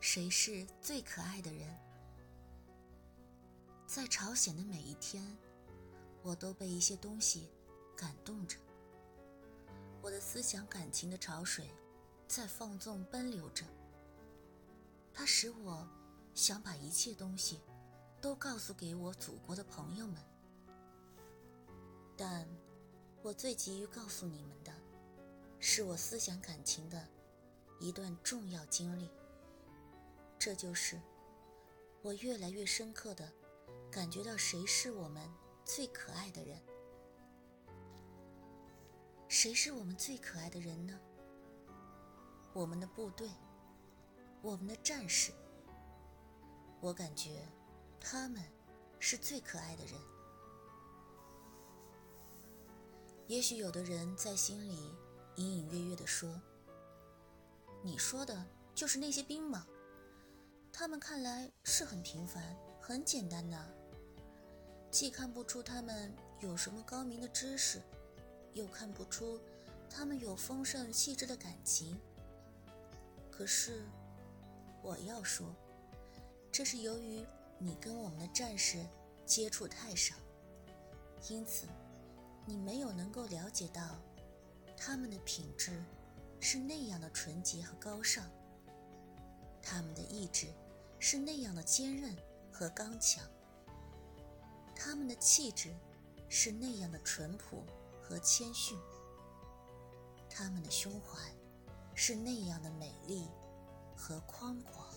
谁是最可爱的人？在朝鲜的每一天，我都被一些东西感动着。我的思想感情的潮水在放纵奔流着，它使我想把一切东西都告诉给我祖国的朋友们。但，我最急于告诉你们的，是我思想感情的一段重要经历。这就是我越来越深刻的感觉到，谁是我们最可爱的人？谁是我们最可爱的人呢？我们的部队，我们的战士。我感觉他们是最可爱的人。也许有的人在心里隐隐约约地说：“你说的就是那些兵吗？”他们看来是很平凡、很简单的，既看不出他们有什么高明的知识，又看不出他们有丰盛细致的感情。可是，我要说，这是由于你跟我们的战士接触太少，因此你没有能够了解到他们的品质是那样的纯洁和高尚，他们的意志。是那样的坚韧和刚强，他们的气质是那样的淳朴和谦逊，他们的胸怀是那样的美丽和宽广。